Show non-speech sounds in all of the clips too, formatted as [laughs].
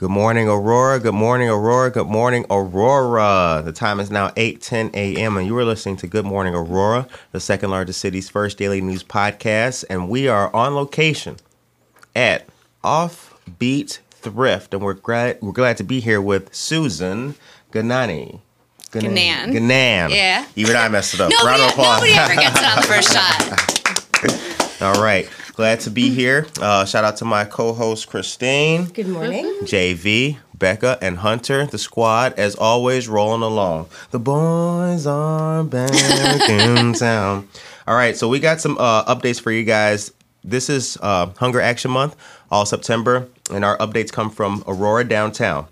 Good morning, Aurora. Good morning, Aurora. Good morning, Aurora. The time is now 8:10 a.m. and you are listening to Good Morning Aurora, the second largest city's first daily news podcast, and we are on location at Offbeat Thrift, and we're glad we're glad to be here with Susan Ganani. Ganan. Ganan. Yeah. Even I messed it up. [laughs] Nobody, Round of applause. nobody ever gets it on the first [laughs] shot. All right. Glad to be here. Uh, shout out to my co-host Christine. Good morning. JV, Becca, and Hunter, the squad, as always, rolling along. The boys are back in [laughs] town. All right, so we got some uh, updates for you guys. This is uh, Hunger Action Month, all September, and our updates come from Aurora Downtown.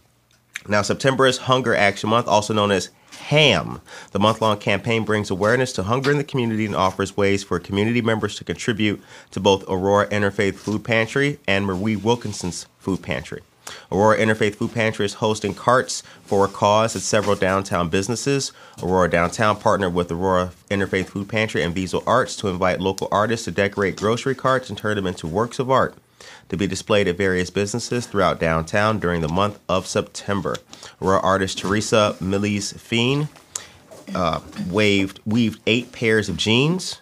Now, September is Hunger Action Month, also known as HAM. The month long campaign brings awareness to hunger in the community and offers ways for community members to contribute to both Aurora Interfaith Food Pantry and Marie Wilkinson's Food Pantry. Aurora Interfaith Food Pantry is hosting carts for a cause at several downtown businesses. Aurora Downtown partnered with Aurora Interfaith Food Pantry and Visual Arts to invite local artists to decorate grocery carts and turn them into works of art to be displayed at various businesses throughout downtown during the month of September. Aurora artist Teresa Millies Fiend uh, waved, weaved eight pairs of jeans.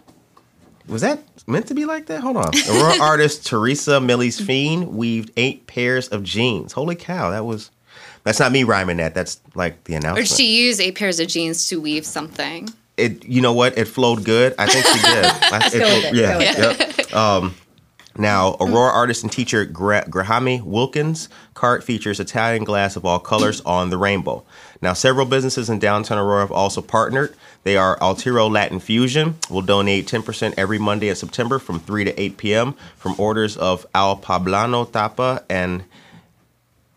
Was that meant to be like that? Hold on. Aurora [laughs] artist Teresa Millies Fiend weaved eight pairs of jeans. Holy cow, that was. That's not me rhyming that. That's like the announcement. did she use eight pairs of jeans to weave something? it you know what it flowed good i think she did [laughs] I, go with it, yeah go with yep. um now mm-hmm. aurora artist and teacher Gra- grahami wilkins cart features italian glass of all colors mm-hmm. on the rainbow. Now several businesses in downtown aurora have also partnered. They are altiro latin fusion will donate 10% every monday in september from 3 to 8 p.m from orders of al poblano tapa and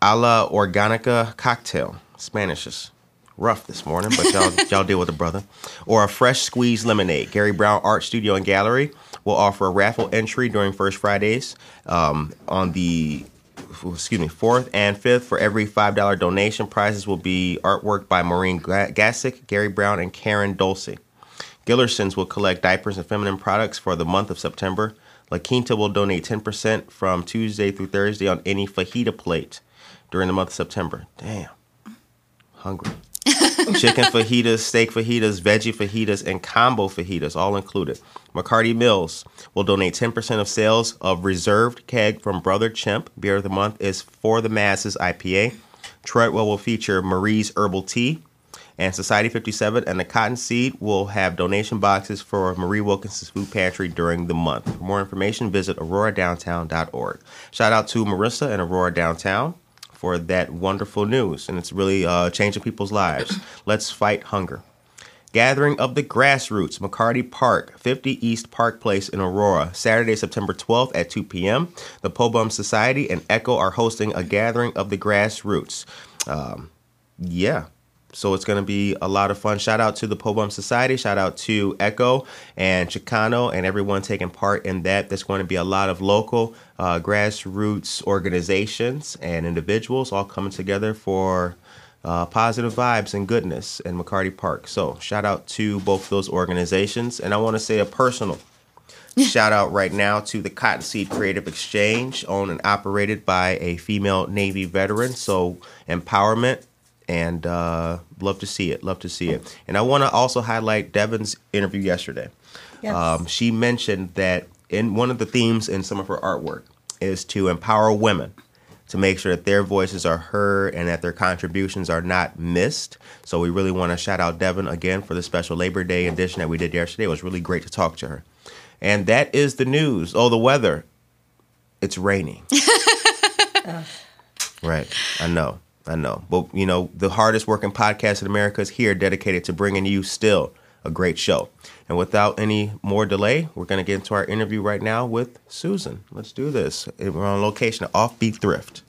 ala organica cocktail. Spanish is rough this morning, but y'all [laughs] y'all deal with it, brother. Or a fresh squeezed lemonade. Gary Brown Art Studio and Gallery will offer a raffle entry during First Fridays um, on the excuse me fourth and fifth for every five dollar donation. Prizes will be artwork by Maureen Ga- Gassick, Gary Brown, and Karen Dulce. Gillersons will collect diapers and feminine products for the month of September. La Quinta will donate 10% from Tuesday through Thursday on any fajita plate during the month of September. Damn. Hungry. Chicken fajitas, steak fajitas, veggie fajitas, and combo fajitas, all included. McCarty Mills will donate 10% of sales of reserved keg from Brother Chimp. Beer of the month is For the Masses IPA. Treadwell will feature Marie's Herbal Tea. And Society 57 and the Cotton Seed will have donation boxes for Marie Wilkinson's Food Pantry during the month. For more information, visit auroradowntown.org. Shout out to Marissa and Aurora Downtown for that wonderful news, and it's really uh, changing people's lives. [clears throat] Let's fight hunger. Gathering of the Grassroots, McCarty Park, 50 East Park Place in Aurora, Saturday, September 12th at 2 p.m. The Pobum Society and Echo are hosting a gathering of the Grassroots. Um, yeah, so it's going to be a lot of fun. Shout out to the Pobum Society. Shout out to Echo and Chicano and everyone taking part in that. There's going to be a lot of local uh, grassroots organizations and individuals all coming together for uh, positive vibes and goodness in McCarty Park. So shout out to both those organizations. And I want to say a personal [laughs] Shout out right now to the Cottonseed Creative Exchange, owned and operated by a female Navy veteran. So empowerment and uh, love to see it. Love to see it. And I want to also highlight Devin's interview yesterday. Yes. Um, she mentioned that in one of the themes in some of her artwork is to empower women to make sure that their voices are heard and that their contributions are not missed. So we really want to shout out Devin again for the special Labor Day edition that we did yesterday. It was really great to talk to her. And that is the news. Oh, the weather. It's raining. [laughs] right. I know. I know. But, you know, the hardest working podcast in America is here dedicated to bringing you still a great show. And without any more delay, we're going to get into our interview right now with Susan. Let's do this. We're on location at Offbeat Thrift.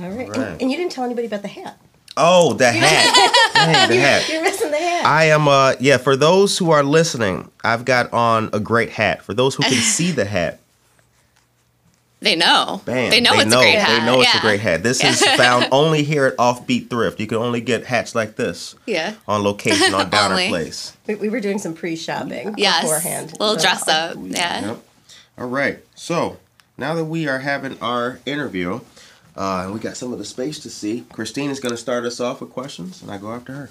All right. Right. And, and you didn't tell anybody about the hat. Oh, the hat. [laughs] Dang, the hat. You're missing the hat. I am uh yeah, for those who are listening, I've got on a great hat. For those who can [laughs] see the hat, they know. Bam. They know it's know, a great hat. They know it's yeah. a great hat. This is [laughs] found only here at Offbeat Thrift. You can only get hats like this Yeah. on location on Downer Place. We, we were doing some pre-shopping Yes. beforehand. Little So- dress up. Yeah. Yep. All right. So now that we are having our interview, uh, and we got some of the space to see, Christine is going to start us off with questions, and I go after her.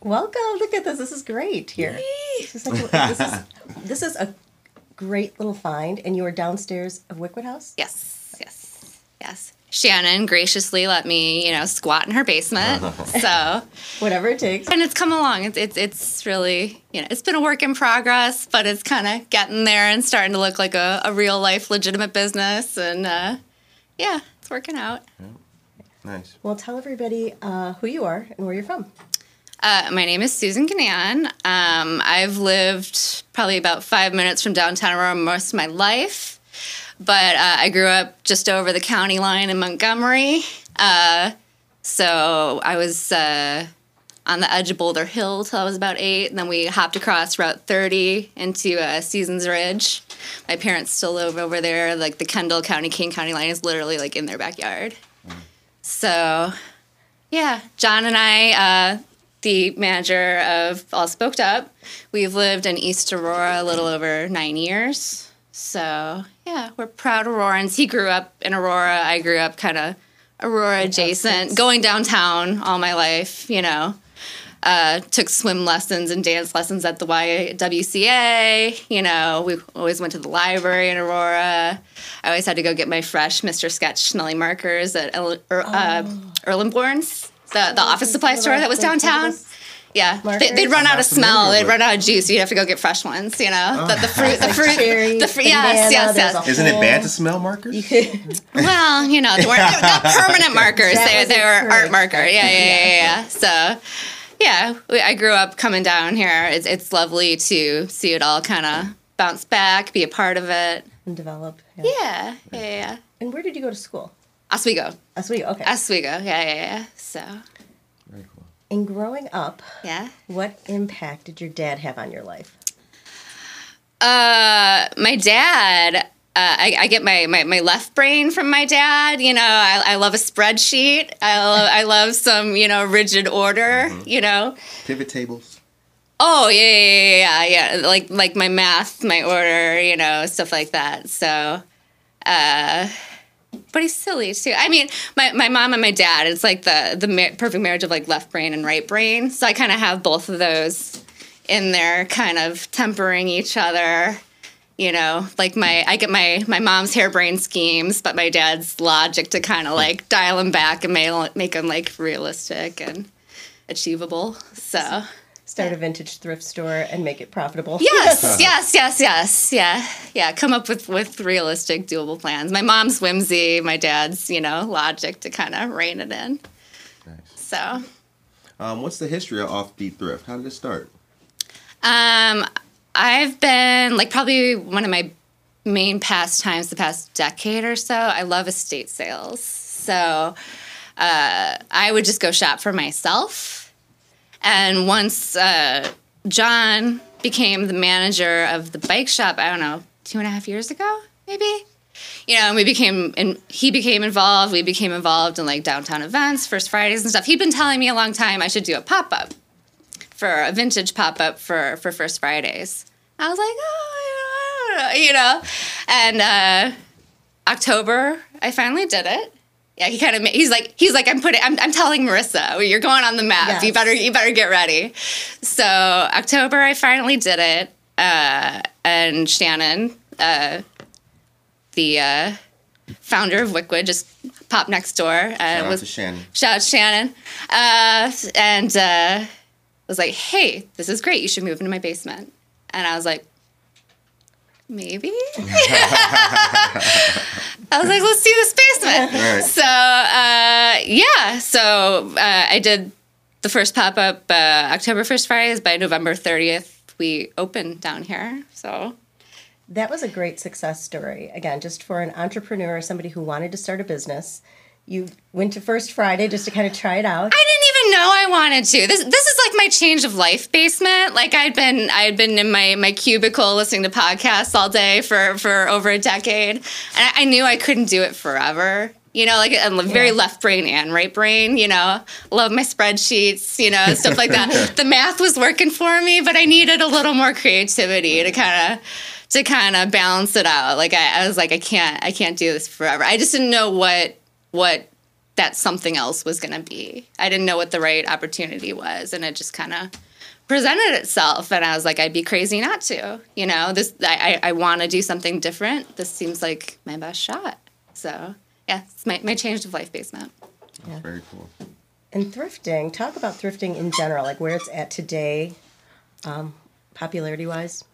Welcome. Look at this. This is great here. This is, like, this is this is a great little find, and you are downstairs of Wickwood House. Yes. Yes. Yes. Shannon graciously let me, you know, squat in her basement. [laughs] so, Whatever it takes. and it's come along. It's, it's it's really, you know, it's been a work in progress, but it's kind of getting there and starting to look like a, a real life legitimate business. And uh, yeah, it's working out. Nice. Well, tell everybody uh, who you are and where you're from. Uh, my name is Susan Ganan. Um, I've lived probably about five minutes from downtown Aurora most of my life, but uh, I grew up just over the county line in Montgomery. Uh, so I was uh, on the edge of Boulder Hill till I was about eight, and then we hopped across Route 30 into uh, Seasons Ridge. My parents still live over there. Like the Kendall County, Kane County line is literally like in their backyard. So yeah, John and I, uh, the manager of All Spoked Up, we've lived in East Aurora a little over nine years. So yeah, we're proud Aurorans. He grew up in Aurora. I grew up kind of Aurora adjacent, going downtown all my life. You know, uh, took swim lessons and dance lessons at the YWCA. You know, we always went to the library in Aurora. I always had to go get my fresh Mr. Sketch Snelling markers at El- er, uh, Erlenborn's, the, the office supply store that was downtown. Yeah, they, Markers? they'd run out of smell. They'd run out of juice. You'd have to go get fresh ones. You know, oh. the, the fruit, the fruit, Cherry, the fruit. banana, Yes, yes, yes. Isn't it bad to smell markers? [laughs] Well, you know, they weren't not permanent markers. That They, they were art marker. Yeah, yeah, yeah, yeah. yeah. So, yeah, we, I grew up coming down here. It's, it's lovely to see it all kind of bounce back, be a part of it. and develop. Yeah. Yeah, yeah, yeah. And where did you go to school? Oswego, Oswego. Okay. Oswego. Yeah, yeah, yeah. So, Very cool. and growing up, yeah. what impact did your dad have on your life? Uh, my dad. Uh, I, I get my, my, my left brain from my dad. You know, I, I love a spreadsheet. I love, I love some, you know, rigid order, you know. Pivot tables. Oh yeah, yeah, yeah, yeah, yeah. Like like my math, my order, you know, stuff like that. So, uh, but he's silly too. I mean, my, my mom and my dad. It's like the the ma- perfect marriage of like left brain and right brain. So I kind of have both of those in there, kind of tempering each other. You know, like my I get my my mom's harebrained schemes, but my dad's logic to kind of hmm. like dial them back and make make them like realistic and achievable. So. Start a vintage thrift store and make it profitable. [laughs] Yes, yes, yes, yes. Yeah, yeah. Come up with with realistic, doable plans. My mom's whimsy, my dad's, you know, logic to kind of rein it in. Nice. So, Um, what's the history of Offbeat Thrift? How did it start? um, I've been like probably one of my main pastimes the past decade or so. I love estate sales. So, uh, I would just go shop for myself. And once uh, John became the manager of the bike shop, I don't know, two and a half years ago, maybe. You know, and we became, and he became involved. We became involved in like downtown events, First Fridays and stuff. He'd been telling me a long time I should do a pop up for a vintage pop up for for First Fridays. I was like, oh, you know, and uh, October I finally did it. Yeah, he kind of he's like he's like I'm putting I'm, I'm telling Marissa you're going on the map. Yes. You better you better get ready. So October I finally did it, uh, and Shannon, uh, the uh, founder of Wickwood, just popped next door and Shout out was to Shannon. shout out Shannon, uh, and uh, was like, "Hey, this is great. You should move into my basement." And I was like, "Maybe." [laughs] I was like, "Let's do the basement." Right. So uh, yeah, so uh, I did the first pop up uh, October first Fridays. By November thirtieth, we opened down here. So That was a great success story. Again, just for an entrepreneur, somebody who wanted to start a business. You went to First Friday just to kind of try it out. I didn't even know I wanted to. This this is like my change of life basement. Like I'd been I'd been in my my cubicle listening to podcasts all day for for over a decade, and I, I knew I couldn't do it forever. You know, like I'm very Yeah. left brain and right brain. You know, love my spreadsheets. You know, stuff like that. [laughs] the math was working for me, but I needed a little more creativity to kind of to kind of balance it out. Like I, I was like, I can't, I can't do this forever. I just didn't know what what that something else was going to be. I didn't know what the right opportunity was, and it just kind of presented itself. And I was like, I'd be crazy not to. You know, this I I, I want to do something different. This seems like my best shot. So yeah, it's my my change of life basement. That's very cool. And thrifting, talk about thrifting in general, like where it's at today, um, popularity wise.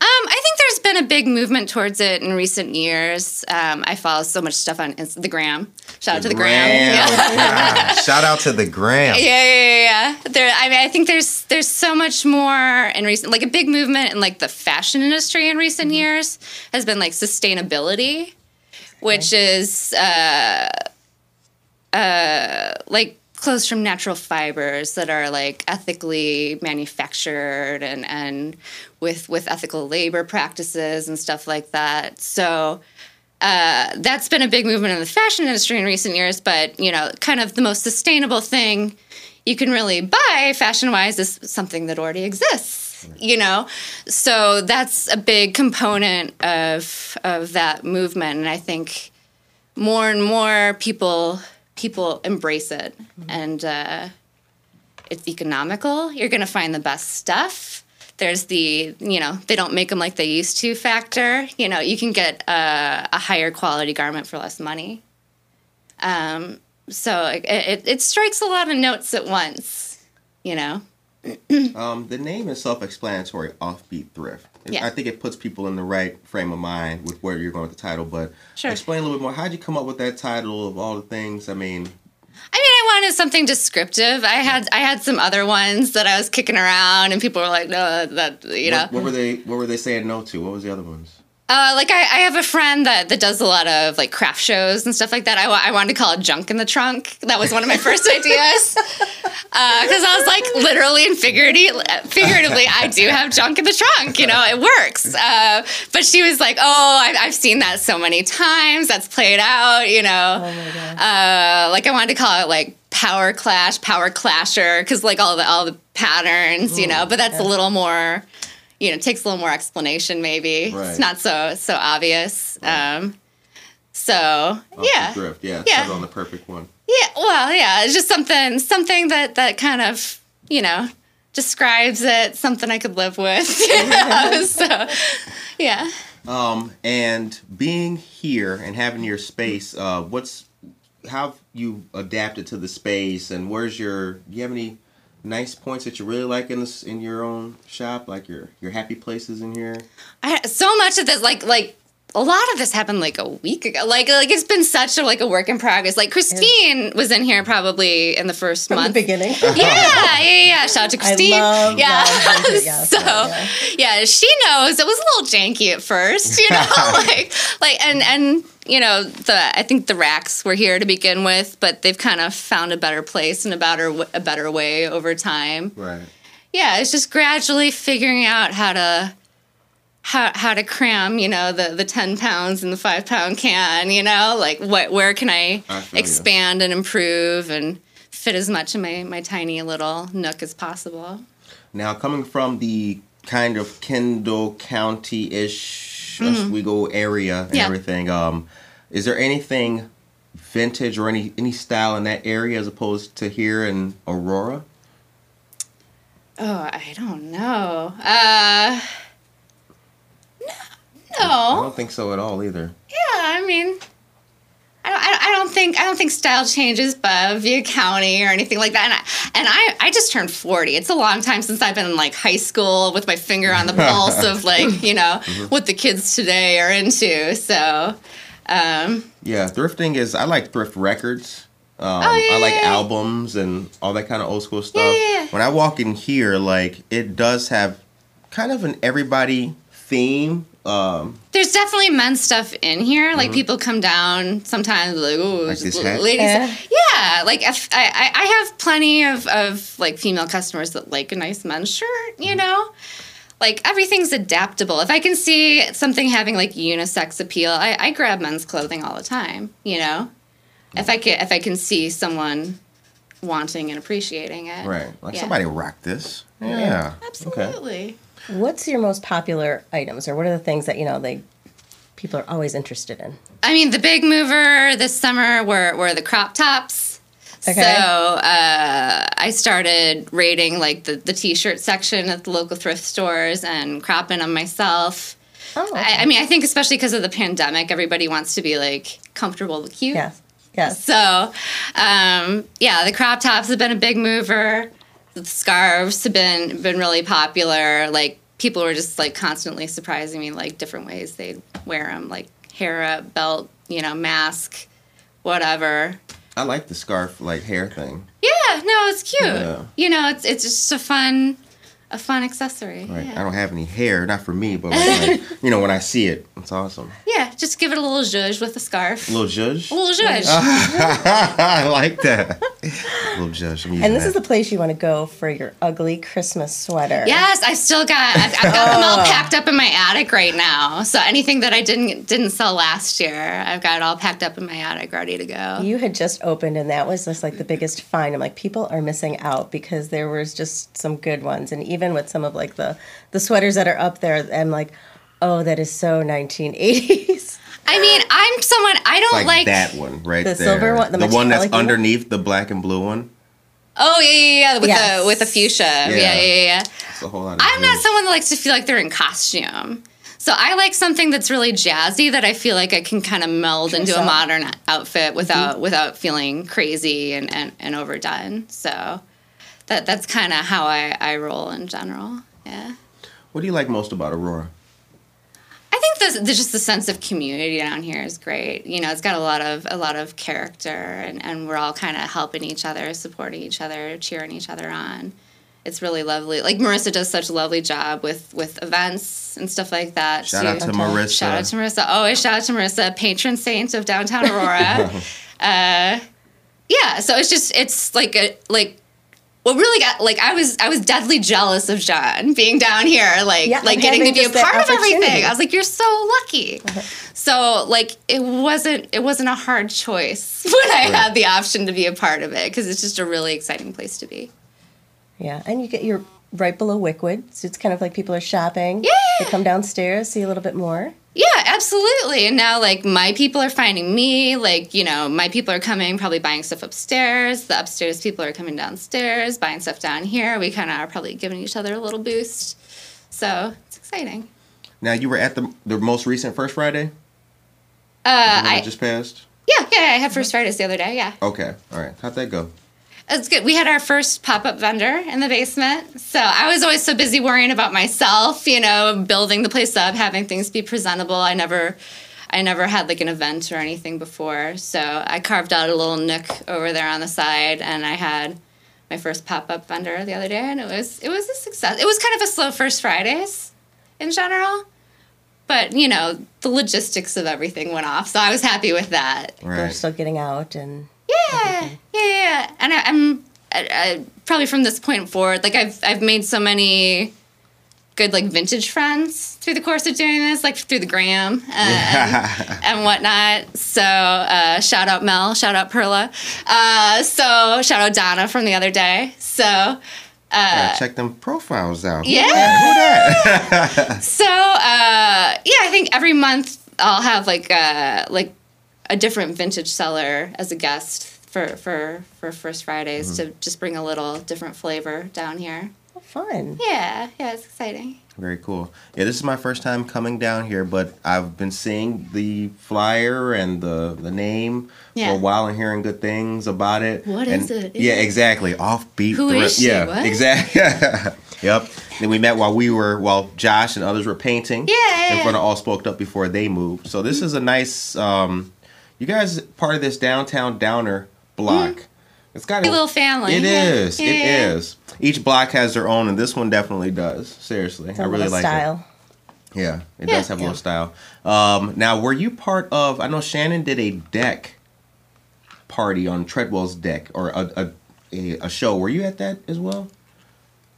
Um, I think there's been a big movement towards it in recent years. Um, I follow so much stuff on Inst- the gram. Shout out to the gram. Yeah. [laughs] Yeah. Shout out to the gram. Yeah, yeah, yeah, yeah. There, I mean, I think there's there's so much more in recent, like a big movement in like the fashion industry in recent years has been like sustainability, which is uh, uh, like clothes from natural fibers that are like ethically manufactured and and with with ethical labor practices and stuff like that. So uh, that's been a big movement in the fashion industry in recent years. But you know, kind of the most sustainable thing you can really buy fashion wise is something that already exists. You know, so that's a big component of of that movement, and I think more and more people people embrace it, and uh, it's economical. You're going to find the best stuff. There's the, you know, they don't make them like they used to factor. You know, you can get a, a higher quality garment for less money. Um, so it, it, it strikes a lot of notes at once, you know. Um, the name is self-explanatory. Offbeat thrift. Yeah. I think it puts people in the right frame of mind with where you're going with the title. But Sure. explain a little bit more. How'd you come up with that title of all the things? I mean, I mean, I wanted something descriptive. I had I had some other ones that I was kicking around, and people were like, "No, that, you know." what, what were they? What were they saying no to? What was the other ones? Uh, like I, I have a friend that, that does a lot of like craft shows and stuff like that. I, I wanted to call it junk in the trunk. That was one of my first [laughs] ideas because I was like literally and figuratively, figuratively, I do have junk in the trunk. You know, it works. Uh, but she was like, "Oh, I've, I've seen that so many times. That's played out." You know, Oh my god. uh, like I wanted to call it like power clash, power clasher, because like all the all the patterns, you know. But that's a little more, you know, it takes a little more explanation. Maybe Right. it's not so so obvious. Um, so Offbeat yeah, thrift. Yeah. Yeah. on the perfect one. yeah. Well, yeah, it's just something something that that kind of you know describes it. Something I could live with. [laughs] So yeah. Um, and being here and having your space, uh, what's how have you adapted to the space, and where's your? Do you have any nice points that you really like in this in your own shop, like your your happy places in here? I, so much of this, like like a lot of this happened like a week ago. Like like it's been such a like a work in progress. Like Christine was in here probably in the first From month. the beginning. [laughs] yeah, yeah, yeah, yeah. Shout out to Christine. love- yeah. love yes, [laughs] so yeah. yeah, she knows it was a little janky at first, you know, [laughs] like like and and you know the I think the racks were here to begin with, but they've kind of found a better place and a better a better way over time Right. yeah, it's just gradually figuring out how to how how to cram, you know, the the ten pounds in the five pound can, you know, like what where can I, I expand and improve and fit as much in my my tiny little nook as possible. Now, coming from the kind of Kendall County ish Oswego area and Mm-hmm. Yeah. everything, um, is there anything vintage or any any style in that area as opposed to here in Aurora? Oh, I don't know. Uh, no, no. I don't think so at all either. Yeah, I mean, I don't, I don't think I don't think style changes by via county or anything like that. And I, and I I just turned forty. It's a long time since I've been in like high school with my finger on the [laughs] pulse of like you know what the kids today are into. So, um, Yeah, thrifting is. I like thrift records. Um, Oh, yeah, I like yeah, yeah. albums and all that kind of old school stuff. yeah, yeah. When I walk in here, like it does have kind of an everybody theme. Um, There's definitely men's stuff in here. Like mm-hmm. people come down sometimes, like oh, Like this l- hat? ladies. Yeah. Yeah, like if I, I I have plenty of of like female customers that like a nice men's shirt. You mm-hmm. know, like everything's adaptable. If I can see something having like unisex appeal, I, I grab men's clothing all the time. You know, if I can if I can see someone wanting and appreciating it. right. Like Yeah. somebody rocked this. Mm-hmm. Yeah. Okay. Absolutely. What's your most popular items, or what are the things that you know they people are always interested in? I mean, the big mover this summer were, were the crop tops. Okay. So uh, I started raiding like the, the t-shirt section at the local thrift stores and cropping them myself. Oh, I, I mean, I think especially because of the pandemic, everybody wants to be like comfortable but cute. yes, yes. So, um, yeah, the crop tops have been a big mover. The scarves have been been really popular. Like people were just like constantly surprising me, like different ways they'd wear them, like hair up, belt, you know, mask, whatever. I like the scarf like hair thing. Yeah, no, it's cute. Yeah. You know, it's it's just a fun, a fun accessory. Right. Yeah. I don't have any hair, not for me, but like, [laughs] you know when I see it, it's awesome. yeah, just give it a little zhuzh with a scarf. A little judge. A little zhuzh. [laughs] I like that. little judge. And this that. is the place you want to go for your ugly Christmas sweater. Yes, I still got. I've, I've got them all oh. packed up in my attic right now. So anything that I didn't didn't sell last year, I've got it all packed up in my attic, ready to go. You had just opened, and that was just like the biggest find. I'm like, people are missing out because there was just some good ones, and even with some of like the the sweaters that are up there, I'm like, oh, that is so 1980s. I mean, I'm someone I don't like, like. that one right The there. silver one, the one that's metallic one? underneath the black and blue one. Oh yeah, yeah, yeah, with Yes. the with the fuchsia. Yeah, yeah, yeah. yeah. It's a whole lot. Of I'm not someone that likes to feel like they're in costume. So I like something that's really jazzy that I feel like I can kind of meld into so. a modern outfit Mm-hmm. without without feeling crazy and, and, and overdone. So that that's kind of how I, I roll in general. Yeah. What do you like most about Aurora? I think this, the, just the sense of community down here is great. You know, it's got a lot of a lot of character, and, and we're all kind of helping each other, supporting each other, cheering each other on. It's really lovely. Like Marissa does such a lovely job with with events and stuff like that. Shout She- out to Marissa. Shout out to Marissa. Always shout out to Marissa, patron saint of downtown Aurora. [laughs] uh, yeah, so it's just it's like a like what really got like I was I was deadly jealous of John being down here, like Yeah, like getting to be a part of everything. I was like, you're so lucky. So like it wasn't it wasn't a hard choice [laughs] when I had the option to be a part of it because it's just a really exciting place to be. Yeah, and you get you're right below Wickwood, so it's kind of like people are shopping. Yeah. They come downstairs, see a little bit more. Yeah, absolutely. And now, like, my people are finding me. Like, you know, my people are coming, probably buying stuff upstairs. The upstairs people are coming downstairs, buying stuff down here. We kind of are probably giving each other a little boost. So it's exciting. Now you were at the the most recent First Friday. Uh, The one that I, just passed. yeah, yeah, I had First Fridays the other day. Yeah. Okay, all right. How'd that go? It's good. We had our first pop up vendor in the basement. So I was always so busy worrying about myself, you know, building the place up, having things be presentable. I never. I never had like an event or anything before, so I carved out a little nook over there on the side, and I had my first pop up vendor the other day, and it was it was a success. It was kind of a slow first Fridays in general, but you know the logistics of everything went off, so I was happy with that. We're still getting out, and Yeah, yeah, yeah. And I, I'm I, I, probably from this point forward, like I've I've made so many good like vintage friends through the course of doing this, like through the gram uh, and, and whatnot. So uh, shout out Mel, shout out Perla. Uh, so shout out Donna from the other day. So. Gotta check them profiles out. Who Yeah. that? Who that? [laughs] So uh, yeah, I think every month I'll have like a like a different vintage seller as a guest for for for First Fridays to just bring a little different flavor down here. oh, fun. Yeah, yeah, it's exciting. Very cool. Yeah, this is my first time coming down here, but I've been seeing the flyer and the the name Yeah. for a while and hearing good things about it. What and is it? Yeah, exactly. Offbeat. Who is she? Yeah, What? exactly. [laughs] yep. Then we met while we were while Josh and others were painting. Yeah, yeah, In front of All Spoked Up before they moved. So this is a nice. um You guys part of this downtown downer block. It's got A little family. It Yeah. is. Yeah, It is. Each block has their own, and this one definitely does. Seriously, I really like style. it. Yeah, it Yeah. does have a little style. Um, now, were you part of? I know Shannon did a deck party on Treadwell's deck or a a, a, show. Were you at that as well?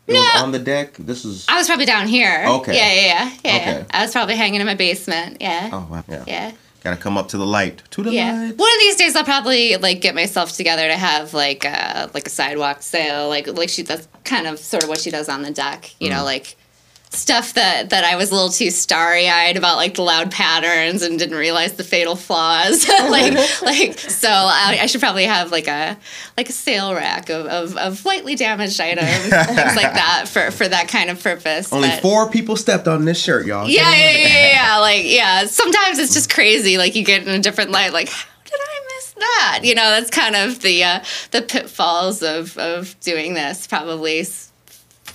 It was on the deck. This is. I was probably down here. Okay. Yeah, yeah, yeah. yeah, Okay. I was probably hanging in my basement. Yeah. Oh wow. Yeah. Yeah. Got to come up to the light. To the Yeah. light. One of these days, I'll probably like get myself together to have like a like a sidewalk sale, like like she that's kind of sort of what she does on the deck. You Mm. know, like stuff that that I was a little too starry eyed about, like the loud patterns, and didn't realize the fatal flaws. [laughs] like [laughs] like so, I, I should probably have like a like a sale rack of of, of lightly damaged items, [laughs] things like that for for that kind of purpose. Only But- four people stepped on this shirt, y'all. yeah, yeah, yeah, yeah, yeah. Like, yeah. Sometimes it's just crazy. Like, you get in a different light. Like, how did I miss that? You know, that's kind of the uh, the pitfalls of of doing this. Probably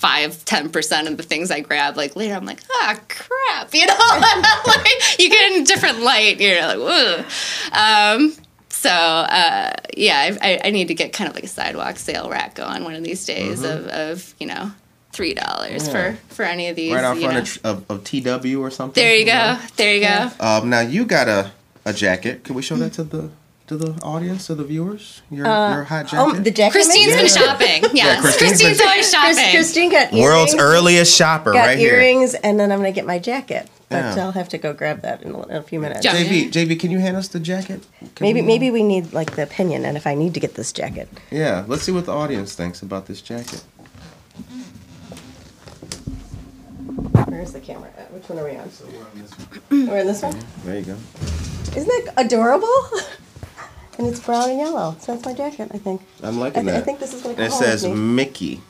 five, ten percent of the things I grab. Like later, I'm like, ah, crap. You know, [laughs] like you get in a different light. You're like, um. So uh, yeah, I, I, I need to get kind of like a sidewalk sale rack going one of these days of, of you know three dollars Mm-hmm. Yeah. for for any of these. Right out front of, of, TW or something. There you go. There you go. Um, now you got a, a jacket. Can we show that to the to the audience, to the viewers? Your uh, your hot jacket. Oh, the jacket. Christine's been shopping. [laughs] Yes, Christine's Christine's, been- always Chris- shopping. Christine got earrings. World's earliest shopper, got right here. earrings, and then I'm gonna get my jacket. But Yeah. I'll have to go grab that in a, in a few minutes. Yeah. JV, JV, can you hand us the jacket? Can Maybe we- maybe we need like the opinion, and if I need to get this jacket. Yeah, let's see what the audience thinks about this jacket. Where's the camera at? Which one are we on? We're in this one. There you go. Isn't that adorable? [laughs] and it's brown and yellow. So that's my jacket, I think. I'm I, liking th- I think this is gonna And come it says me. Mickey.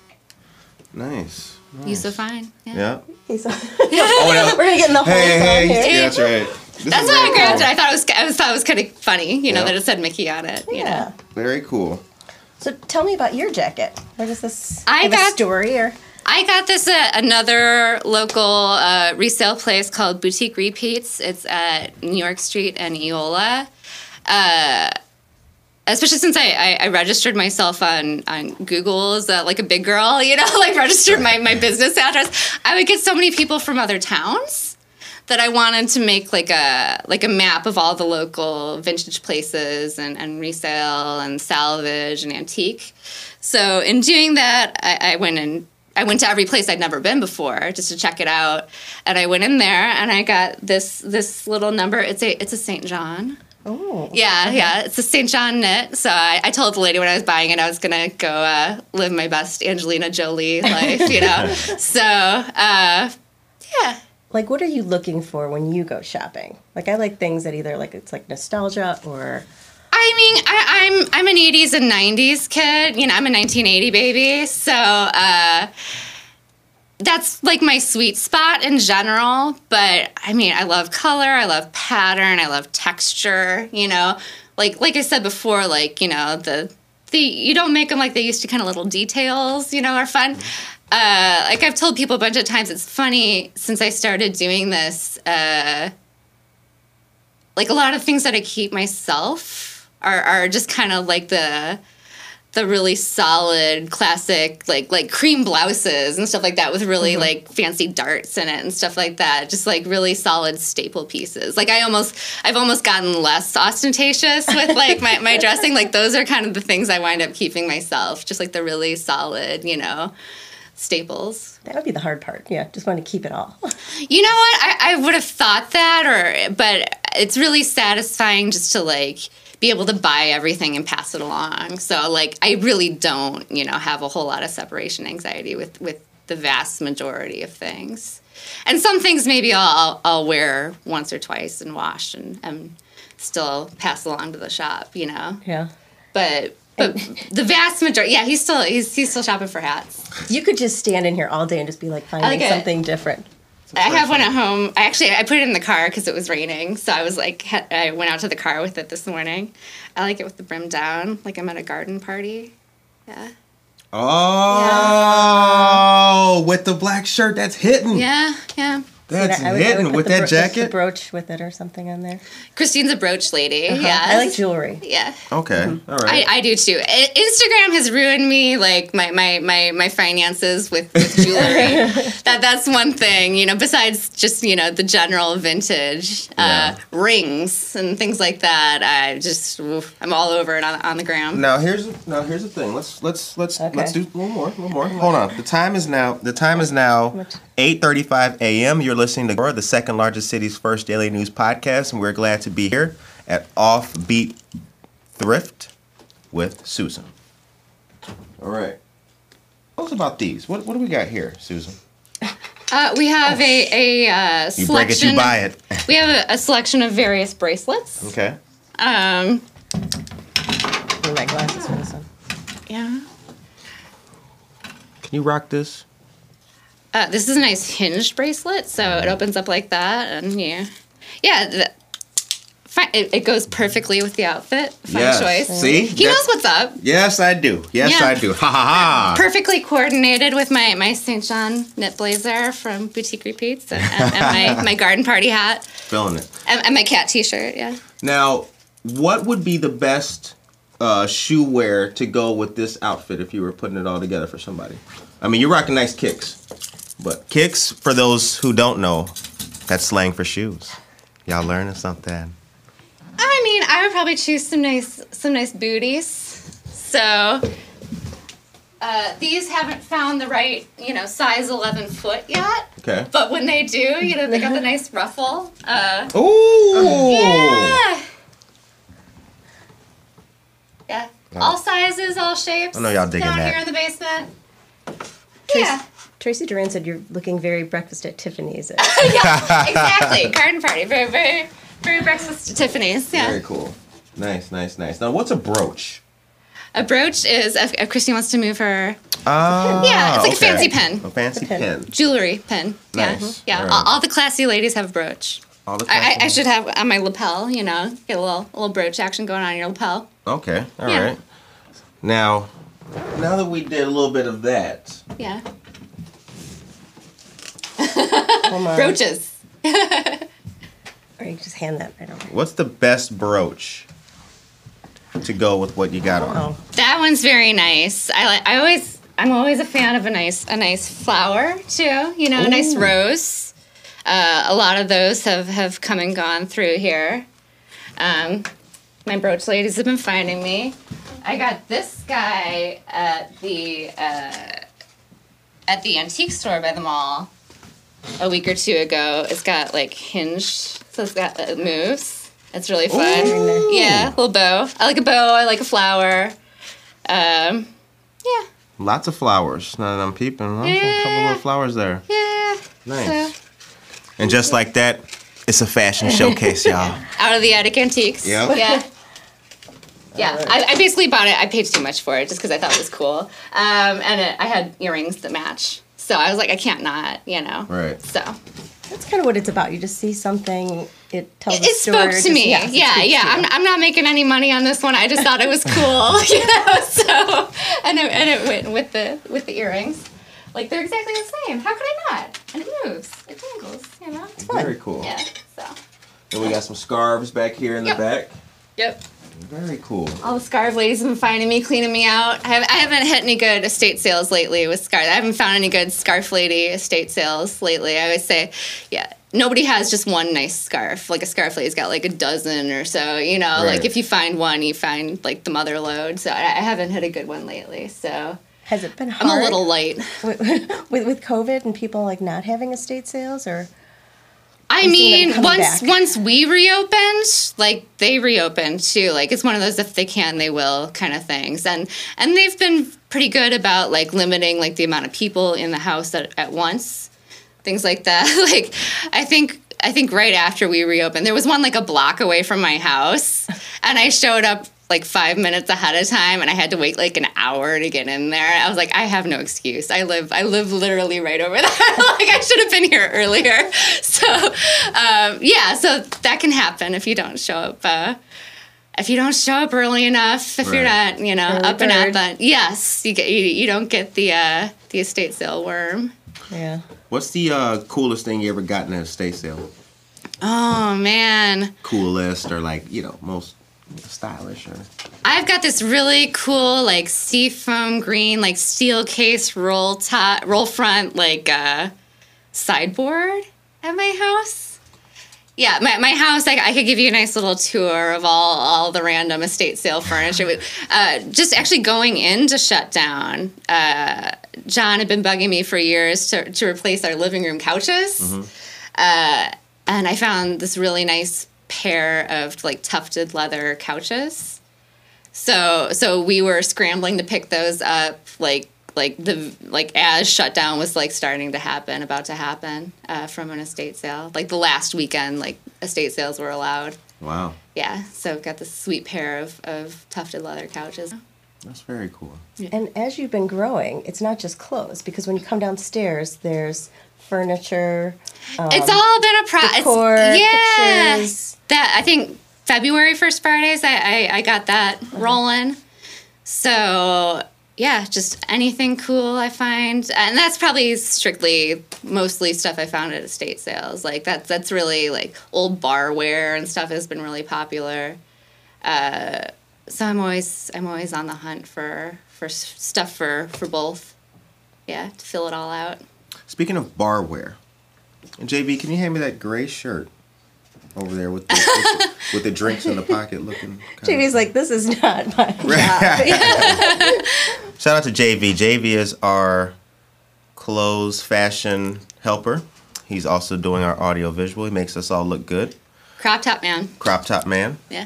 Nice. You so fine. Yeah. Yeah. Okay, so- Oh. [laughs] [laughs] We're gonna get in the whole Hey, hey, here. yeah, that's right. This That's is why I grabbed cool. it. I thought it was. I was thought it was kind of funny. You know Yeah. that it said Mickey on it. You Yeah. know. Very cool. So tell me about your jacket. What is this? I have a got- story or I got this at another local uh, resale place called Boutique Repeats. It's at New York Street and Eola. Uh, especially since I, I, I registered myself on, on Google as uh, like a big girl, you know, [laughs] like registered my, my business address. I would get so many people from other towns that I wanted to make like a like a map of all the local vintage places and, and resale and salvage and antique. So in doing that, I, I went and I went to every place I'd never been before just to check it out. And I went in there and I got this this little number. It's a it's a St. John. Oh Yeah, yeah, it's a St. John knit. So I, I told the lady when I was buying it, I was gonna go uh, live my best Angelina Jolie life, you know. [laughs] so uh, yeah, like what are you looking for when you go shopping? Like I like things that either like it's like nostalgia or I mean, I, I'm I'm an '80s and '90s kid. You know, I'm a 1980 baby, so uh, that's like my sweet spot in general. But I mean, I love color, I love pattern, I love texture. You know, like like I said before, like you know the the you don't make them like they used to. Kind of little details, you know, are fun. Uh, like I've told people a bunch of times, it's funny since I started doing this. Uh, like a lot of things that I keep myself are, are just kind of like the the really solid classic like like cream blouses and stuff like that with really mm-hmm. like fancy darts in it and stuff like that just like really solid staple pieces like i almost i've almost gotten less ostentatious with like my, my dressing like those are kind of the things i wind up keeping myself just like the really solid you know staples that would be the hard part. Yeah, just want to keep it all. you know what? I, I would have thought that, or but it's really satisfying just to like be able to buy everything and pass it along. So like I really don't, you know, have a whole lot of separation anxiety with with the vast majority of things. And some things maybe I'll I'll wear once or twice and wash and, and still pass along to the shop, you know. Yeah. But but the vast majority, yeah, he's still he's he's still shopping for hats. You could just stand in here all day and just be like finding like something different. I have one at home. I actually I put it in the car because it was raining, so I was like I went out to the car with it this morning. I like it with the brim down, like I'm at a garden party. Yeah, Oh, with the black shirt that's hitting. yeah, yeah. That's I would- I would with that bro- jacket. brooch with it or something on there. Christine's a brooch lady. Yeah, Uh-huh. I like jewelry. Yeah. Okay, all right. I, I do too. I- Instagram has ruined me, like my my my, my finances with, with [laughs] jewelry. that that's one thing, you know. Besides just you know the general vintage uh, Yeah. rings and things like that, I just oof, I'm all over it on, on the gram. Now here's now here's the thing. Let's let's let's Okay. let's do one more, one more. Hold on. The time is now the time is now much? 8:35 a.m. You're listening to Aurora, the second largest city's first daily news podcast, and we're glad to be here at Offbeat Thrift with Susan. All right. Tell us about these. What what do we got here, Susan? Uh, we have a a uh, You break it, selection. you buy it. [laughs] We have a, a selection of various bracelets. Okay. Um, Need my glasses for this one. yeah. Can you rock this? Uh, this is a nice hinged bracelet, so it opens up like that, and yeah, yeah. The, it, it goes perfectly with the outfit. Fine Yes. choice. See? he knows what's up. Yes, I do. Yes, Yeah. I do. Ha ha ha. Perfectly coordinated with my my St. John knit blazer from Boutique Repeats, and, and, and my [laughs] my garden party hat, Feeling it. and, and my cat T-shirt. Yeah. Now, what would be the best uh, shoe wear to go with this outfit if you were putting it all together for somebody? I mean, you're rocking nice kicks, but kicks, for those who don't know, that's slang for shoes. Y'all learning something? I mean, I would probably choose some nice some nice booties. So. Uh, these haven't found the right, you know, size 11 foot yet. Okay. But when they do, you know, they got the [laughs] nice ruffle. Uh, Ooh. yeah. Yeah. All sizes, all shapes. I know y'all digging down that. here in the basement. Tracy, Yeah, Tracy Duran said you're looking very breakfast at Tiffany's. [laughs] yeah, exactly. Garden party, very, very, very breakfast at Tiffany's. Yeah. Very cool. Nice, nice, nice. Now, what's a brooch? A brooch is if, if Christine wants to move her Ah, Yeah, it's like a fancy pen. A fancy A pen. pen. jewelry pin. Nice. Yeah, yeah. All right. All, all the classy ladies have a brooch. All the I, I, I should have on my lapel. You know, get a little a little brooch action going on in your lapel. Okay, all right. Yeah. Now, now that we did a little bit of that, Yeah. Hold on. Brooches. Or you just hand that. I don't what's the best brooch to go with what you got on? Oh, That one's very nice. I like. I always. I'm always a fan of a nice a nice flower too. You know, a nice rose. Uh, a lot of those have have come and gone through here. Um, my brooch ladies have been finding me. I got this guy at the uh, at the antique store by the mall a week or two ago. It's got like hinged, so it's got it moves. It's really fun. Ooh. Yeah, little bow. I like a bow. I like a flower. Um, yeah, Lots of flowers. Now that I'm peeping, huh? a couple Yeah. little flowers there. yeah. Nice. So, And just like that, it's a fashion [laughs] showcase, y'all. out of the attic antiques. Yep. Yeah. [laughs] Yeah, I, I basically bought it. I paid too much for it just because I thought it was cool, um, and it, I had earrings that match. So I was like, I can't not, you know. Right. So that's kind of what it's about. You just see something, it tells it, a it story. spoke just- to me. yes, it yeah, yeah. I'm, I'm not making any money on this one. I just thought it was [laughs] cool, [laughs] you know. So and it, and it went with the with the earrings. Like they're exactly the same. How could I not? And it moves. It tingles. You know. Very cool. Yeah. So. And we got some scarves back here in the back. Yep. Very cool. All the scarf ladies have been finding me, cleaning me out. I, have, I haven't hit any good estate sales lately with scarf. I haven't found any good scarf lady estate sales lately. I always say, yeah, nobody has just one nice scarf. Like a scarf lady's got like a dozen or so. You know, Right. like if you find one, you find like the mother load. So I, I haven't hit a good one lately. So Has it been I'm a little light. with, [laughs] with with COVID and people like not having estate sales or I You've seen them mean, once back. once we reopened, like they reopened too. Like it's one of those if they can, they will kind of things. And and they've been pretty good about like limiting like the amount of people in the house at, at once, things like that. [laughs] like I think I think right after we reopened, there was one like a block away from my house, and I showed up like five minutes ahead of time and I had to wait like an hour to get in there. I was like, I have no excuse. I live I live literally right over [laughs] there. like I should have been here earlier. [laughs] So um, yeah, so that can happen if you don't show up uh, if you don't show up early enough, if you're not, you know, Early up and at bird. yes, you get you, you don't get the uh, the estate sale worm. Yeah. What's the uh, coolest thing you ever gotten in a estate sale? Oh man. Coolest or like you know most stylish or I've got this really cool like seafoam green like Steelcase roll top roll front like uh sideboard at my house. Yeah, my, my house, I, I could give you a nice little tour of all, all the random estate sale furniture. Uh, just actually going in to shut down, uh, John had been bugging me for years to, to replace our living room couches. Uh, and I found this really nice pair of like tufted leather couches. So so we were scrambling to pick those up like like the like as shutdown was like starting to happen, about to happen uh, from an estate sale. Like the last weekend, like estate sales were allowed. wow, Yeah, so got this sweet pair of, of tufted leather couches. that's very cool. And as you've been growing, it's not just clothes because when you come downstairs, there's furniture. it's all been a process. decor, Yeah, pictures. that I think February first Fridays. I I, I got that rolling. So yeah, just anything cool I find, and that's probably strictly mostly stuff I found at estate sales. Like that's that's really like old barware and stuff has been really popular. Uh, so I'm always I'm always on the hunt for for stuff for for both. Yeah, to fill it all out. Speaking of barware, JB, can you hand me that gray shirt over there with the, with the, [laughs] with the drinks in the pocket looking? kinda- like, this is not my [laughs] job. Shout out to JV. JV is our clothes fashion helper. He's also doing our audio visual. He makes us all look good. Crop top man. Crop top man. Yeah.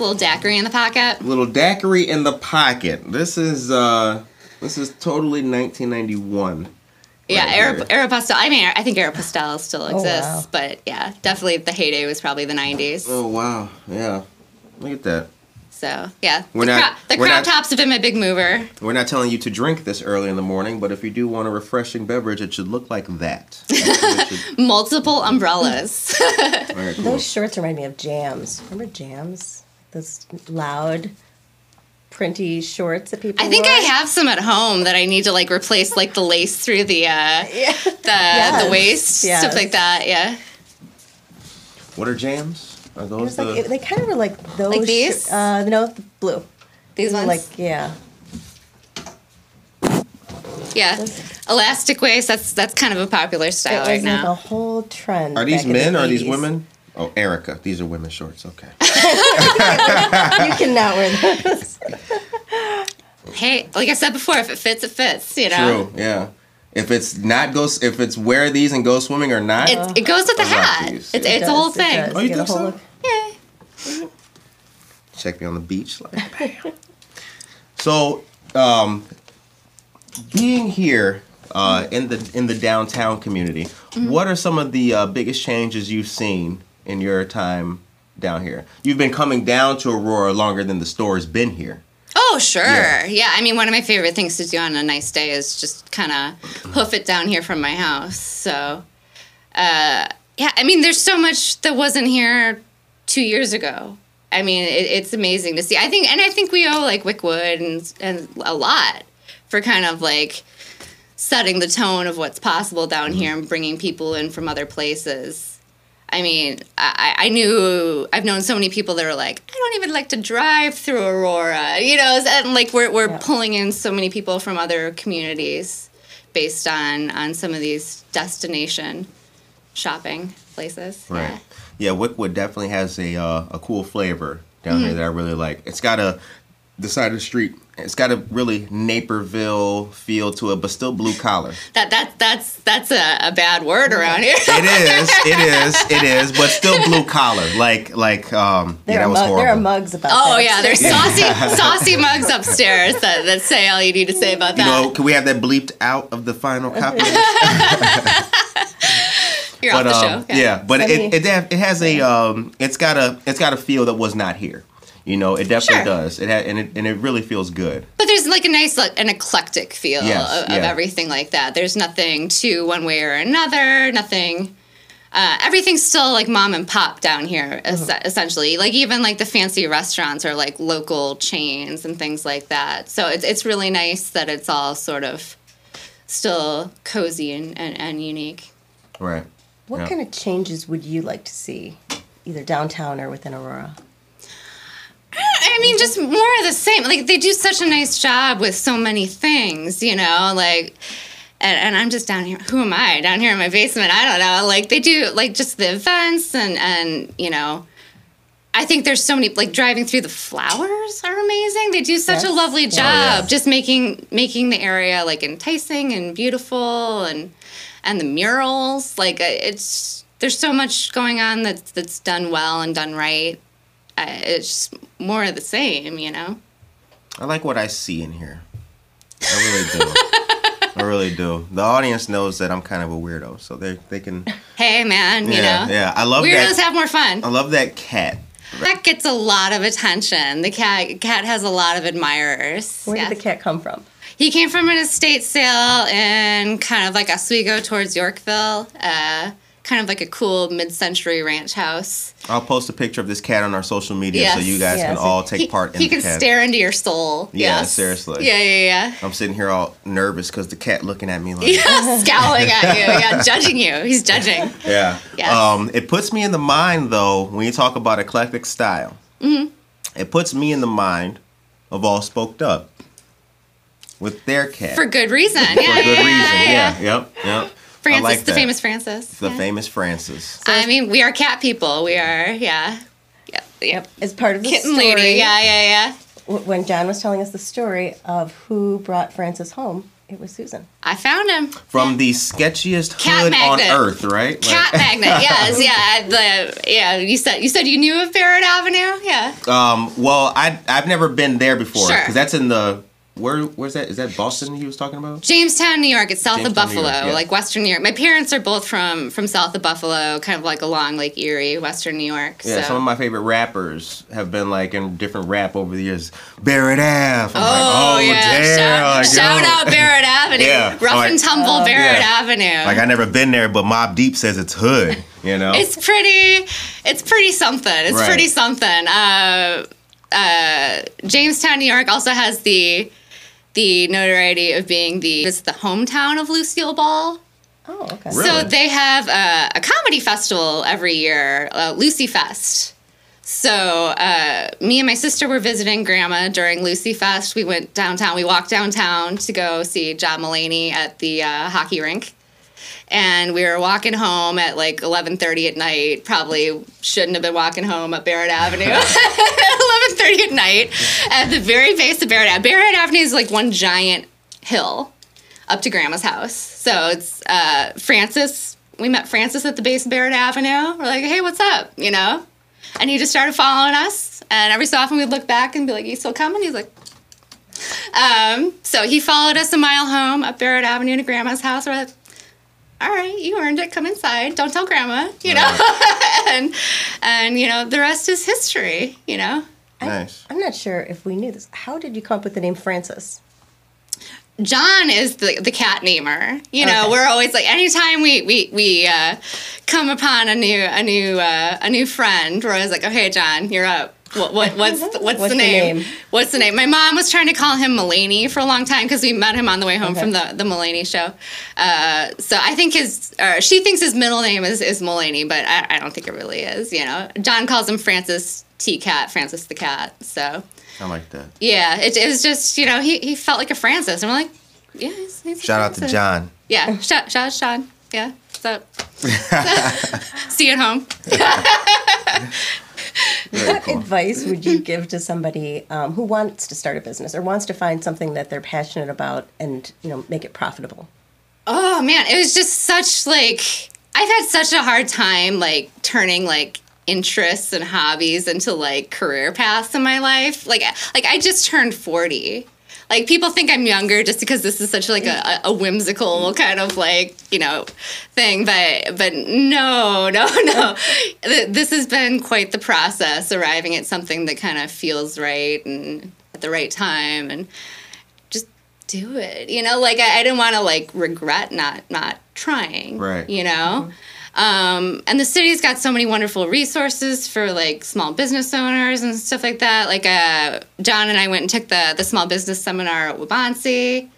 Little daiquiri in the pocket. Little daiquiri in the pocket. This is uh this is totally 1991. Yeah, Right Aero. Aeropostale. I mean, I think Aeropostale still oh, exists, wow. but yeah, definitely the heyday was probably the 90s. Oh wow. Yeah. Look at that. So yeah, We're the, not- crop, the crop not- tops have been my big mover. We're not telling you to drink this early in the morning, but if you do want a refreshing beverage, it should look like that. [laughs] Should- Multiple umbrellas. very cool. Those shorts remind me of jams. Remember jams? Those loud, printy shorts that people I think wore? I have some at home that I need to like replace like the lace through the uh, [laughs] the Yes, the waist yes. stuff like that. Yeah. What are jams? Are It those was like, the it, they kind of were like those. Like these? sh- Uh, no, the blue. These They ones. Like, yeah. yeah. Elastic waist. That's that's kind of a popular It style was right like a whole trend. Are these back the men or are these women? Oh, Erica. These are women's shorts. Okay. [laughs] You cannot wear those. Hey, like I said before, if it fits, it fits. You know. True. Yeah. If it's not go, if it's wear these and go swimming or not, It, it goes with the I like hat. these. It's, It it's a whole it thing. does. Oh, you get a think so? look. Yeah. check me on the beach. Like, so, um, being here uh, in the in the downtown community, Mm-hmm. what are some of the uh, biggest changes you've seen in your time down here? You've been coming down to Aurora longer than the store's been here. Oh, sure. Yeah. Yeah. I mean, one of my favorite things to do on a nice day is just kind of hoof it down here from my house. So, uh, yeah, I mean, there's so much that wasn't here two years ago. I mean, it, it's amazing to see. I think, and I think we owe like Wickwood and and a lot for kind of like setting the tone of what's possible down here and bringing people in from other places. I mean, I, I knew I've known so many people that are like, I don't even like to drive through Aurora, you know, and like we're we're Yeah. pulling in so many people from other communities based on on some of these destination shopping places. Right. Yeah. Yeah, Wickwood definitely has a uh, a cool flavor down Mm-hmm. here that I really like. It's got a the side of the street. It's got a really Naperville feel to it, but still blue collar. That that that's that's a, a bad word around here. It is, it is, it is, but still blue collar. Like like um There, yeah, that are, was mu- horrible. there are mugs about Oh that. yeah, there's saucy [laughs] saucy mugs upstairs that, that say all you need to say about you that. know, can we have that bleeped out of the final [laughs] copy? [laughs] You're but off the um, show. yeah, but it, it it has a um it's got a it's got a feel that was not here. You know, it definitely Sure. does. It ha- and it and it really feels good. But there's like a nice, like an eclectic feel Yes, of, of everything like that. There's nothing to one way or another. Nothing. uh, everything's still like mom and pop down here, es- essentially. Like even like the fancy restaurants are like local chains and things like that. So it's it's really nice that it's all sort of still cozy and, and, and unique. Right. What Yeah. kind of changes would you like to see, either downtown or within Aurora? I mean, just more of the same. Like they do such a nice job with so many things, you know. Like, and, and I'm just down here. Who am I down here in my basement? I don't know. Like they do, like just the events and and you know. I think there's so many like driving through the flowers are amazing. They do such a lovely job yeah. just making making the area like enticing and beautiful and and the murals like uh, it's there's so much going on that's that's done well and done right. Uh, it's just more of the same, you know. I like what I see in here. I really do. I really do. The audience knows that I'm kind of a weirdo, so they they can. Hey, man, you yeah, know. yeah. I love Weirdos that. have more fun. I love that cat. That gets a lot of attention. The cat cat has a lot of admirers. Where Yes. did the cat come from? He came from an estate sale in kind of like Oswego towards Yorkville. Uh, kind of like a cool mid-century ranch house. I'll post a picture of this cat on our social media so you guys can all take he, part in he the can cat. stare into your soul. Yeah, yes. seriously. Yeah, yeah, yeah. I'm sitting here all nervous because the cat looking at me like. [laughs] Yeah, scowling at you. Yeah, judging you. He's judging. [laughs] Yeah. Yes. Um, it puts me in the mind, though, when you talk about eclectic style. Mm-hmm. It puts me in the mind of All Spoked Up with their cat. For good reason. Yeah, For good yeah, reason. yeah, Yeah. Yep. Yep. Francis, like the that. famous Francis. The yeah. famous Francis. I mean, we are cat people. We are, yeah. Yep, yep. As part of the Kitten story, lady. Yeah, yeah, yeah. when John was telling us the story of who brought Francis home, it was Susan. I found him. From the sketchiest Cat hood magnet. on earth, right? Cat magnet. [laughs] Yes, yeah. The yeah. You said you said you knew of Barrett Avenue. Yeah. Um, well, I I've never been there before Sure. because that's in the where where's that? Is that Boston? He was talking about. Jamestown, New York. It's south of Jamestown, New Buffalo, York, yeah. like Western New York. My parents are both from from south of Buffalo, kind of like along Lake Erie, Western New York. Yeah, so. some of my favorite rappers have been like in different rap over the years. Barrett Ave. I'm Oh, like, oh yeah! damn! Shout, like, shout out Barrett [laughs] Avenue. Yeah, Rough like- and tumble Barrett yeah. Avenue. Like I never been there, but Mobb Deep says it's hood. You know. It's pretty. It's pretty something. It's Right. pretty something. Uh, uh, Jamestown, New York, also has the the notoriety of being the it's the hometown of Lucille Ball. Oh, okay. Really? So they have a, a comedy festival every year, uh, Lucy Fest. So uh, me and my sister were visiting Grandma during Lucy Fest. We went downtown. We walked downtown to go see John Mulaney at the uh, hockey rink, and we were walking home at like 11:30 at night. Probably shouldn't have been walking home up Barrett Avenue [laughs] [laughs] at 11:30 at night. At the very base of Barrett Avenue, Barrett Avenue is like one giant hill up to Grandma's house. So it's uh, Francis. We met Francis at the base of Barrett Avenue. We're like, hey, what's up? You know? And he just started following us. And every so often we'd look back and be like, you still coming? He's like, um, so he followed us a mile home up Barrett Avenue to Grandma's house. We're like, all right, you earned it. Come inside. Don't tell Grandma, you know? [laughs] and, and, you know, the rest is history, you know? Nice. I'm not sure if we knew this. How did you come up with the name Francis? John is the, the cat namer. You know, Okay. we're always like anytime we we we uh, come upon a new a new uh, a new friend, we're always like, okay, John, you're up. What, what what's the, what's, What's the, the name? name? What's the name? My mom was trying to call him Mulaney for a long time because we met him on the way home Okay. from the the Mulaney show. Uh, so I think his or she thinks his middle name is is Mulaney, but I, I don't think it really is. You know, John calls him Francis T Cat, Francis the Cat. So I like that. yeah, it, it was just you know he, he felt like a Francis, and we're like, yeah. He's, he's a Shout out to John. Yeah, shout shout out to Sean. Yeah, what's up? [laughs] See you at home. [laughs] Very What cool. advice would you give to somebody um, who wants to start a business or wants to find something that they're passionate about and you know make it profitable? Oh man, it was just such like I've had such a hard time like turning like interests and hobbies into like career paths in my life. Like like I just turned 40. Like people think I'm younger just because this is such like a, a whimsical kind of like, you know, thing, but but no, no, [laughs] no. This has been quite the process arriving at something that kind of feels right and at the right time and just do it you know like i, I didn't want to like regret not not trying Right. you know mm-hmm. Um, and the city's got so many wonderful resources for like small business owners and stuff like that. Like uh, John and I went and took the the small business seminar at Waubonsee.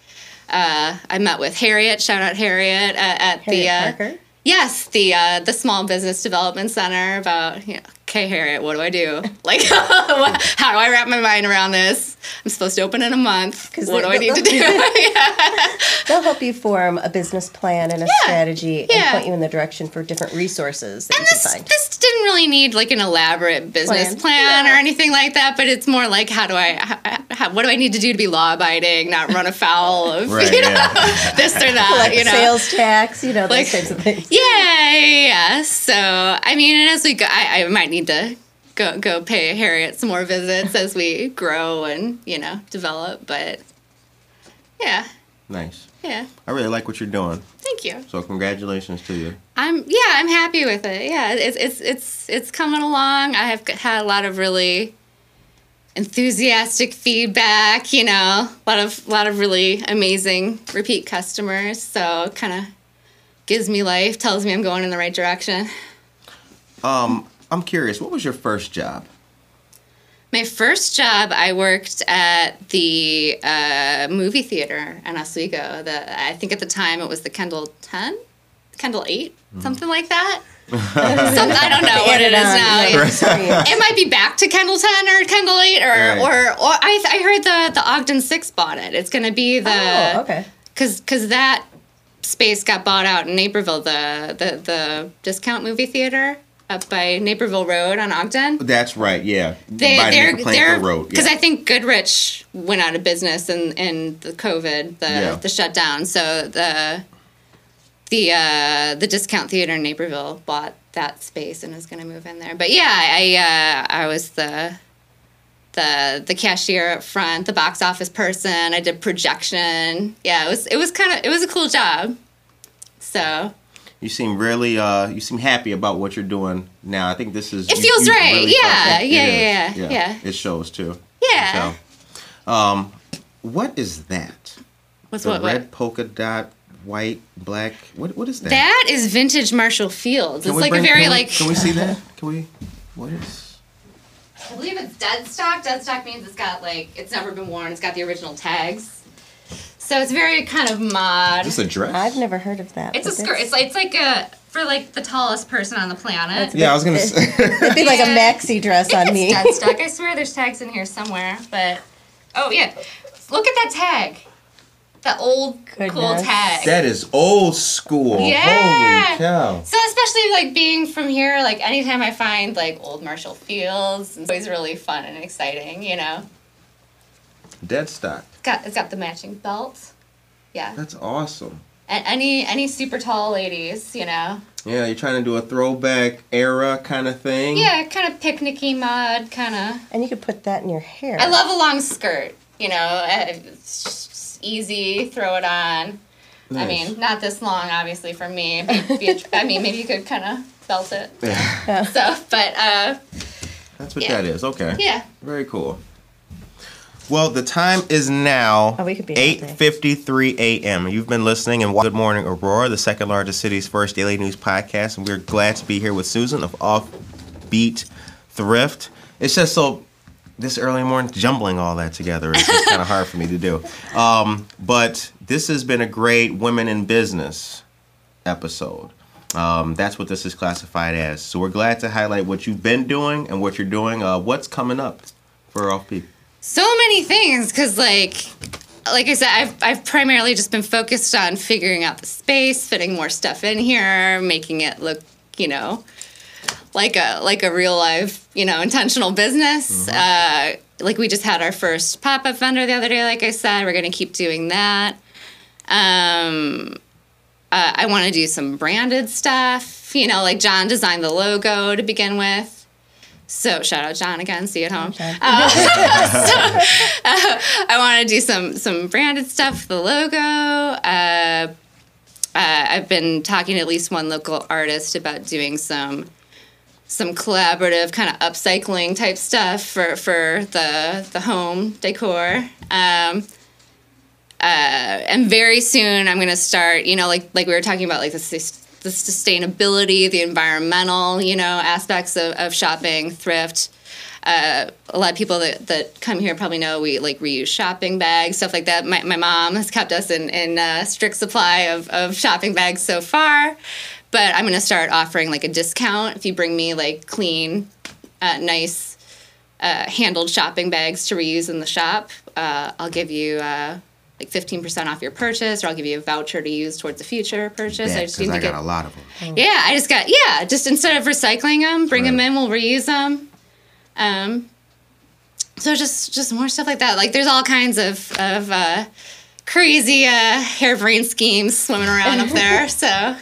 Uh, I met with Harriet. Shout out Harriet at, at Harriet the uh, yes the uh, the Small Business Development Center about you know, okay Harriet, what do I do? [laughs] Like [laughs] how do I wrap my mind around this? I'm supposed to open in a month. What do I need to do? [laughs] Yeah. They'll help you form a business plan and a strategy and point you in the direction for different resources that And you this can find. this didn't really need like an elaborate business Plan. plan, Yeah. or anything like that. But it's more like how do I how, how, what do I need to do to be law abiding, not run afoul of Right, you know yeah. this or that. like you know. sales tax, you know, those Like- types of things. Yeah, yeah, yeah. So I mean, and as we go, I, I might need to go go pay Harriet some more visits as we grow and you know develop. But yeah, Nice. yeah. I really like what you're doing. Thank you. So congratulations to you. I'm yeah, I'm happy with it. Yeah, it's it's it's it's coming along. I have had a lot of really enthusiastic feedback. You know, a lot of a lot of really amazing repeat customers. So kind of gives me life, tells me I'm going in the right direction. Um, I'm curious. What was your first job? My first job, I worked at the uh, movie theater in Oswego. The I think at the time it was the Kendall Ten, Kendall Eight, something like that. [laughs] Some, I don't know what it is now. yeah. It might be back to Kendall 10 or Kendall 8 or Right. or, or I, I heard the the Ogden 6 bought it. It's going to be the Oh, okay. cuz cuz that space got bought out in Naperville the the the discount movie theater up by Naperville Road on Ogden. That's right. Yeah. They By they're Planker they're Road. because yeah. I think Goodrich went out of business in in the COVID the Yeah. the shutdown. So the the uh, the discount theater in Naperville bought that space and is going to move in there. But yeah, I uh, I was the the the cashier up front, the box office person. I did projection. Yeah, it was it was kind of it was a cool job. So You seem really uh you seem happy about what you're doing now. I think this is It you- feels you right. really Yeah, felt it. yeah, It is. yeah, yeah. It shows too. Yeah, can tell. Um what is that? what's The what, red what? polka dot, white, black. What what is that? That is vintage Marshall Fields. Can It's like bring- a very can we- like Can we see that? Can we what is I believe it's dead stock. Dead stock means it's got like it's never been worn. It's got the original tags. So it's very kind of mod. is this a dress? I've never heard of that. It's a skirt. It's like it's like a for like the tallest person on the planet. yeah, I was gonna it- say [laughs] It'd be like a maxi dress on [laughs] me. dead stock. I swear there's tags in here somewhere. But oh yeah, look at that tag. That old cool tag. that is old school. Yeah. Holy cow. so especially like being from here, like anytime I find like old Marshall Fields, it's always really fun and exciting. You know, Dead stock. It's got it's got the matching belt. Yeah. That's awesome. And any any super tall ladies, you know. Yeah, you're trying to do a throwback era kind of thing. Yeah, kind of picnicky mod, kind of. And you could put that in your hair. I love a long skirt. You know, uh, it's just easy. Throw it on. I mean, not this long, obviously, for me. Maybe, I mean, maybe you could kind of belt it. Yeah, So, but uh, that's what Yeah. that is. Okay. yeah. Very cool. Well, the time is now Oh, we could be all day. 8:53 a.m. You've been listening and Good Morning Aurora, the second largest city's first daily news podcast, and we're glad to be here with Susan of Offbeat Thrift. It's just so this early morning jumbling all that together is just kind of hard for me to do. Um, but this has been a great women in business episode. Um, that's what this is classified as. So we're glad to highlight what you've been doing and what you're doing. Uh, what's coming up for Offbeat? So many things, because like, like I said, I've I've primarily just been focused on figuring out the space, fitting more stuff in here, making it look, you know, like a like a real life, you know, intentional business. Uh, like we just had our first pop up vendor the other day. Like I said, we're gonna keep doing that. Um, uh, I want to do some branded stuff. You know, like John designed the logo to begin with. So shout out John again. See you at home. Uh, [laughs] so, uh, I want to do some some branded stuff. The logo. Uh, uh, I've been talking to at least one local artist about doing some some collaborative kind of upcycling type stuff for for the the home decor. Um, uh, and very soon I'm gonna start. You know, like like we were talking about, like the the sustainability, the environmental, you know, aspects of, of shopping, thrift. Uh, a lot of people that, that come here probably know we like reuse shopping bags, stuff like that. My, my mom has kept us in, in strict supply of, of shopping bags so far, but I'm going to start offering like a discount if you bring me like clean, uh, nice, uh, handled shopping bags to reuse in the shop. Uh, I'll give you uh, like 15% off your purchase, or I'll give you a voucher to use towards a future purchase. I just Because need I to got get a lot of them. yeah, I just got yeah. Just instead of recycling them, bring them Right. in. We'll reuse them. Um, so just just more stuff like that. Like there's all kinds of of uh, crazy uh, harebrained schemes swimming around up there. [laughs] So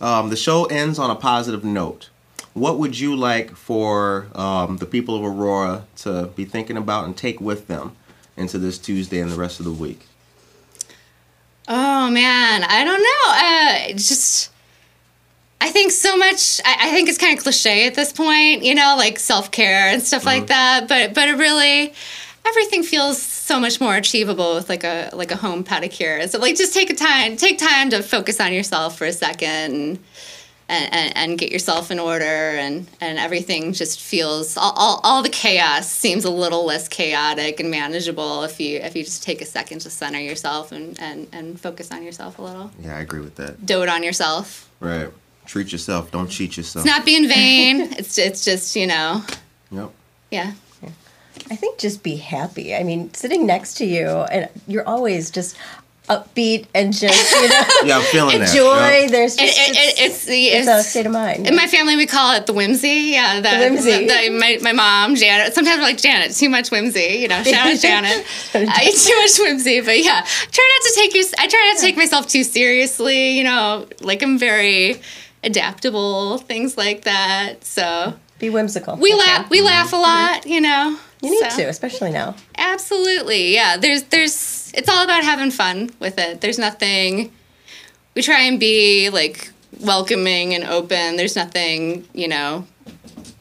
Um, the show ends on a positive note. What would you like for um, the people of Aurora to be thinking about and take with them into this Tuesday and the rest of the week? Oh man, I don't know. Uh, just. I think so much. I, I think it's kind of cliche at this point, you know, like self care and stuff like that. But but it really, everything feels so much more achievable with like a like a home pedicure. So like, just take a time, take time to focus on yourself for a second, and and, and get yourself in order, and and everything just feels all, all all the chaos seems a little less chaotic and manageable if you if you just take a second to center yourself and and and focus on yourself a little, Yeah, I agree with that. dote on yourself. Right. Treat yourself. Don't cheat yourself. It's not being vain. [laughs] it's it's just you know, Yep. yeah. I think just be happy. I mean, sitting next to you, and you're always just upbeat and just you know [laughs] Yeah, I'm feeling that. joy. Yep. There's It, just it, it, it's the it's, it's, a state of mind. in my family we call it the whimsy. Yeah, the, whimsy. the- the- my, my mom Janet. Sometimes we're like Janet, too much whimsy. You know, shout out [laughs] Janet. I too much whimsy, but yeah, try not to take you. I try not to take myself too seriously. You know, like I'm very adaptable, things like that. So be whimsical. we That's laugh. all. We mm-hmm. laugh a lot. You know. You need so. to, especially now. Absolutely. Yeah. There's there's it's all about having fun with it. There's nothing we try and be like welcoming and open. There's nothing, you know,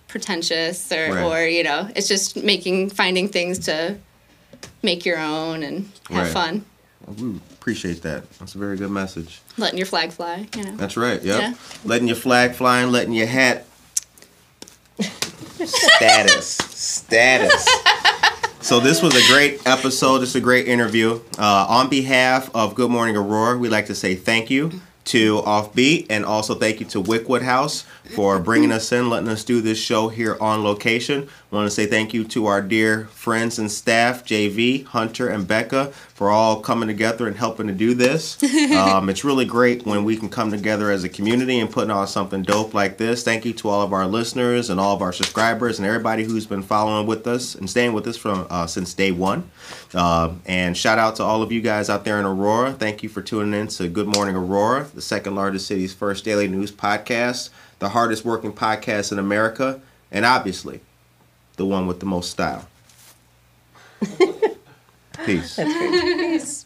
pretentious or Right. or, you know, it's just making finding things to make your own and have Right. fun. We appreciate that. That's a very good message. Letting your flag fly, you know. That's right. Yep. Yeah. Letting your flag fly and letting your hat. [laughs] Status. Status. So this was a great episode. This is a great interview. Uh, on behalf of Good Morning Aurora, we'd like to say thank you to Offbeat and also thank you to Wickwood House for bringing us in, letting us do this show here on location. want to say thank you to our dear friends and staff, JV, Hunter, and Becca, for all coming together and helping to do this. [laughs] um, it's really great when we can come together as a community and putting on something dope like this. Thank you to all of our listeners and all of our subscribers and everybody who's been following with us and staying with us from uh, since day one. Um, and shout out to all of you guys out there in Aurora. Thank you for tuning in to Good Morning Aurora, the second largest city's first daily news podcast, the hardest working podcast in America, and obviously the one with the most style. [laughs] Peace. Peace.